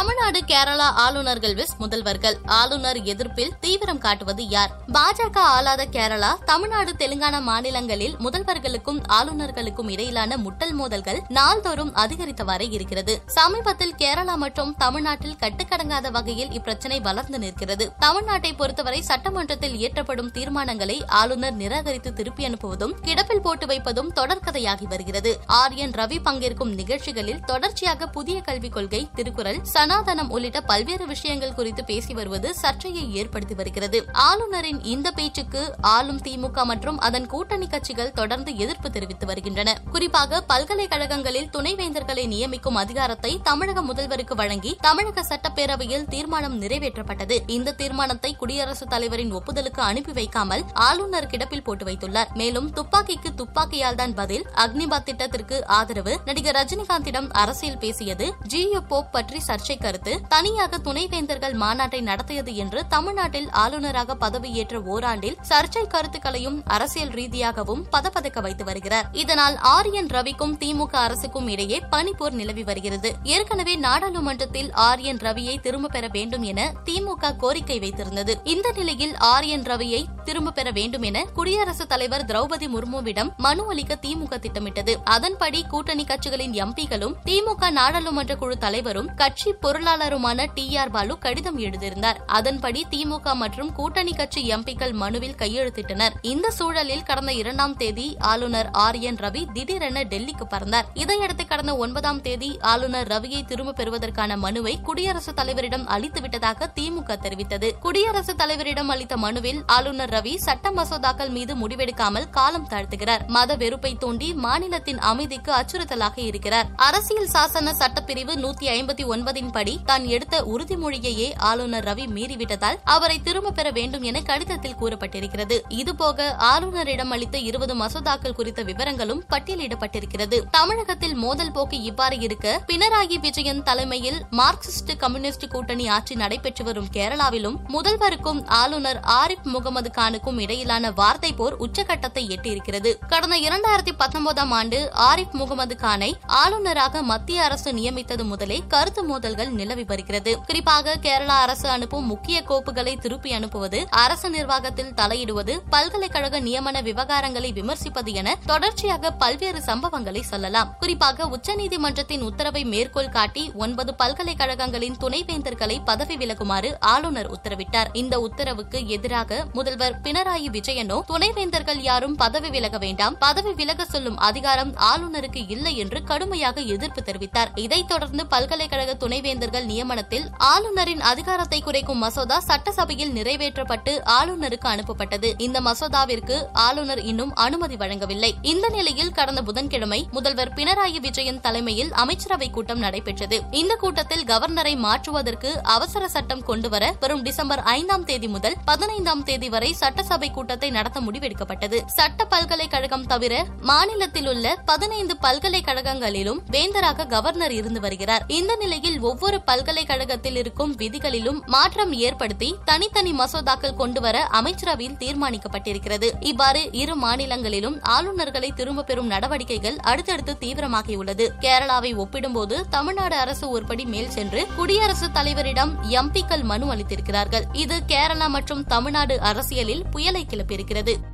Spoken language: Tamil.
Tamil Nadu Kerala ஆளுநர்கள் விஸ் முதல்வர்கள். ஆளுநர் எதிர்ப்பில் தீவிரம் காட்டுவது யார்? பாஜக ஆளாத கேரளா தமிழ்நாடு தெலுங்கானா மாநிலங்களில் முதல்வர்களுக்கும் ஆளுநர்களுக்கும் இடையிலான முட்டல் மோதல்கள் நாள்தோறும் அதிகரித்தவாறே இருக்கிறது. சமீபத்தில் கேரளா மற்றும் தமிழ்நாட்டில் கட்டுக்கடங்காத வகையில் இப்பிரச்சினை வளர்ந்து நிற்கிறது. தமிழ்நாட்டை பொறுத்தவரை சட்டமன்றத்தில் இயற்றப்படும் தீர்மானங்களை ஆளுநர் நிராகரித்து திருப்பி அனுப்புவதும் கிடப்பில் போட்டு வைப்பதும் தொடர்கதையாகி வருகிறது. ஆர். என். ரவி பங்கேற்கும் நிகழ்ச்சிகளில் தொடர்ச்சியாக புதிய கல்விக் கொள்கை திருக்குறள் சனாதனம் உள்ளிட்ட பல்வேறு விஷயங்கள் குறித்து பேசி வருவது சர்ச்சையை ஏற்படுத்தி வருகிறது. ஆளுநரின் இந்த பேச்சுக்கு ஆளும் திமுக மற்றும் அதன் கூட்டணி கட்சிகள் தொடர்ந்து எதிர்ப்பு தெரிவித்து வருகின்றன. குறிப்பாக பல்கலைக்கழகங்களில் துணைவேந்தர்களை நியமிக்கும் அதிகாரத்தை தமிழக முதல்வருக்கு வழங்கி தமிழக சட்டப்பேரவையில் தீர்மானம் நிறைவேற்றப்பட்டது. இந்த தீர்மானத்தை குடியரசுத் தலைவரின் ஒப்புதலுக்கு அனுப்பி வைக்காமல் ஆளுநர் கிடப்பில் போட்டு வைத்துள்ளார். மேலும் துப்பாக்கிக்கு துப்பாக்கியால் தான் பதில். அக்னிபாத் திட்டத்திற்கு ஆதரவு. நடிகர் ரஜினிகாந்திடம் அரசியல் பேசியது. ஜியோ போப் பற்றி சர்ச்சை கருத்து தனியாக துணைவேந்தர்கள் மாநாட்டை நடத்தியது என்று தமிழ்நாட்டில் ஆளுநராக பதவியேற்ற ஓராண்டில் சர்ச்சை கருத்துக்களையும் அரசியல் ரீதியாகவும் பதப்பதக்க வைத்து வருகிறார். இதனால் ஆர் என் ரவிக்கும் திமுக அரசுக்கும் இடையே பனிப்போர் நிலவி வருகிறது. ஏற்கனவே நாடாளுமன்றத்தில் ஆர் என் ரவியை திரும்ப பெற வேண்டும் என திமுக கோரிக்கை வைத்திருந்தது. இந்த நிலையில் ஆர் என் ரவியை திரும்ப பெற வேண்டும் என குடியரசுத் தலைவர் திரௌபதி முர்முவிடம் மனு அளிக்க திமுக திட்டமிட்டது. அதன்படி கூட்டணி கட்சிகளின் எம்பிகளும் திமுக நாடாளுமன்ற குழு தலைவரும் கட்சி பொருளாளருமான டி ஆர் பாலு கடிதம் எழுதியிருந்தார். அதன்படி திமுக மற்றும் கூட்டணி கட்சி எம்பிக்கள் மனுவில் கையெழுத்திட்டனர். இந்த சூழலில் கடந்த இரண்டாம் தேதி ஆளுநர் ஆர் என் ரவி திடீரென டெல்லிக்கு பறந்தார். இதையடுத்து கடந்த ஒன்பதாம் தேதி ஆளுநர் ரவியை திரும்ப பெறுவதற்கான மனுவை குடியரசுத் தலைவரிடம் அளித்துவிட்டதாக திமுக தெரிவித்தது. குடியரசுத் தலைவரிடம் அளித்த மனுவில் ஆளுநர் ரவி சட்ட மசோதாக்கள் மீது முடிவெடுக்காமல் காலம் தாழ்த்துகிறார். மத வெறுப்பை தூண்டி மாநிலத்தின் அமைதிக்கு அச்சுறுத்தலாக இருக்கிறார். அரசியல் சாசன சட்டப்பிரிவு நூத்தி ஐம்பத்தி ஒன்பதின் படி தான் எடுத்த உறுதிமொழியையே ஆளுநர் ரவி மீறிவிட்டதால் அவரை திரும்ப பெற வேண்டும் என கடிதத்தில் கூறப்பட்டிருக்கிறது. இதுபோக ஆளுநரிடம் அளித்த இருபது மசோதாக்கள் குறித்த விவரங்களும் பட்டியலிடப்பட்டிருக்கிறது. தமிழகத்தில் மோதல் போக்கு இவ்வாறு இருக்க பினராயி விஜயன் தலைமையில் மார்க்சிஸ்ட் கம்யூனிஸ்ட் கூட்டணி ஆட்சி நடைபெற்று வரும் கேரளாவிலும் முதல்வருக்கும் ஆளுநர் ஆரிப் முகமது கானுக்கும் இடையிலான வார்த்தை போர் உச்சகட்டத்தை எட்டியிருக்கிறது. கடந்த இரண்டாயிரத்தி பத்தொன்பதாம் ஆண்டு ஆரிப் முகமது கானை ஆளுநராக மத்திய அரசு நியமித்தது முதலே கருத்து மோதல்கள் நிலவி வருகிறது. குறிப்பாக கேரளா அரசு அனுப்பும் முக்கிய கோப்புகளை திருப்பி அனுப்புவது அரசு நிர்வாகத்தில் தலையிடுவது பல்கலைக்கழக நியமன விவகாரங்களை விமர்சிப்பது என தொடர்ச்சியாக பல்வேறு சம்பவங்களை சொல்லலாம். குறிப்பாக உச்சநீதிமன்றத்தின் உத்தரவை மேற்கோள் காட்டி ஒன்பது பல்கலைக்கழகங்களின் துணைவேந்தர்களை பதவி விலகுமாறு ஆளுநர் உத்தரவிட்டார். இந்த உத்தரவுக்கு எதிராக முதல்வர் பினராயி விஜயனோ துணைவேந்தர்கள் யாரும் பதவி விலக வேண்டாம் பதவி விலக சொல்லும் அதிகாரம் ஆளுநருக்கு இல்லை என்று கடுமையாக எதிர்ப்பு தெரிவித்தார். இதைத் தொடர்ந்து பல்கலைக்கழக துணைவேந்தர்கள் நியமனத்தில் ஆளுநரின் அதிகாரத்தை குறைக்கும் மசோதா சட்டசபையில் நிறைவேற்றப்பட்டு ஆளுநருக்கு அனுப்பப்பட்டது. இந்த மசோதாவிற்கு ஆளுநர் இன்னும் அனுமதி வழங்கவில்லை. இந்த நிலையில் கடந்த புதன்கிழமை முதல்வர் பினராயி விஜயன் தலைமையில் அமைச்சரவை கூட்டம் நடைபெற்றது. இந்த கூட்டத்தில் கவர்னரை மாற்றுவதற்கு அவசர சட்டம் கொண்டுவர வரும் டிசம்பர் ஐந்தாம் தேதி முதல் பதினைந்தாம் தேதி வரை சட்டசபை கூட்டத்தை நடத்த முடிவெடுக்கப்பட்டது. சட்ட பல்கலைக்கழகம் தவிர மாநிலத்தில் உள்ள பதினைந்து பல்கலைக்கழகங்களிலும் வேந்தராக கவர்னர் இருந்து வருகிறார். இந்த நிலையில் ஒவ்வொரு ஒவ்வொரு பல்கலைக்கழகத்தில் இருக்கும் விதிகளிலும் மாற்றம் ஏற்படுத்தி தனித்தனி மசோதாக்கள் கொண்டுவர அமைச்சரவையில் தீர்மானிக்கப்பட்டிருக்கிறது. இவ்வாறு இரு மாநிலங்களிலும் ஆளுநர்களை திரும்ப பெறும் நடவடிக்கைகள் அடுத்தடுத்து தீவிரமாகியுள்ளது. கேரளாவை ஒப்பிடும்போது தமிழ்நாடு அரசு ஒருபடி மேல் சென்று குடியரசுத் தலைவரிடம் எம்பிக்கள் மனு அளித்திருக்கிறார்கள். இது கேரளா மற்றும் தமிழ்நாடு அரசியலில் புயலை கிளப்பியிருக்கிறது.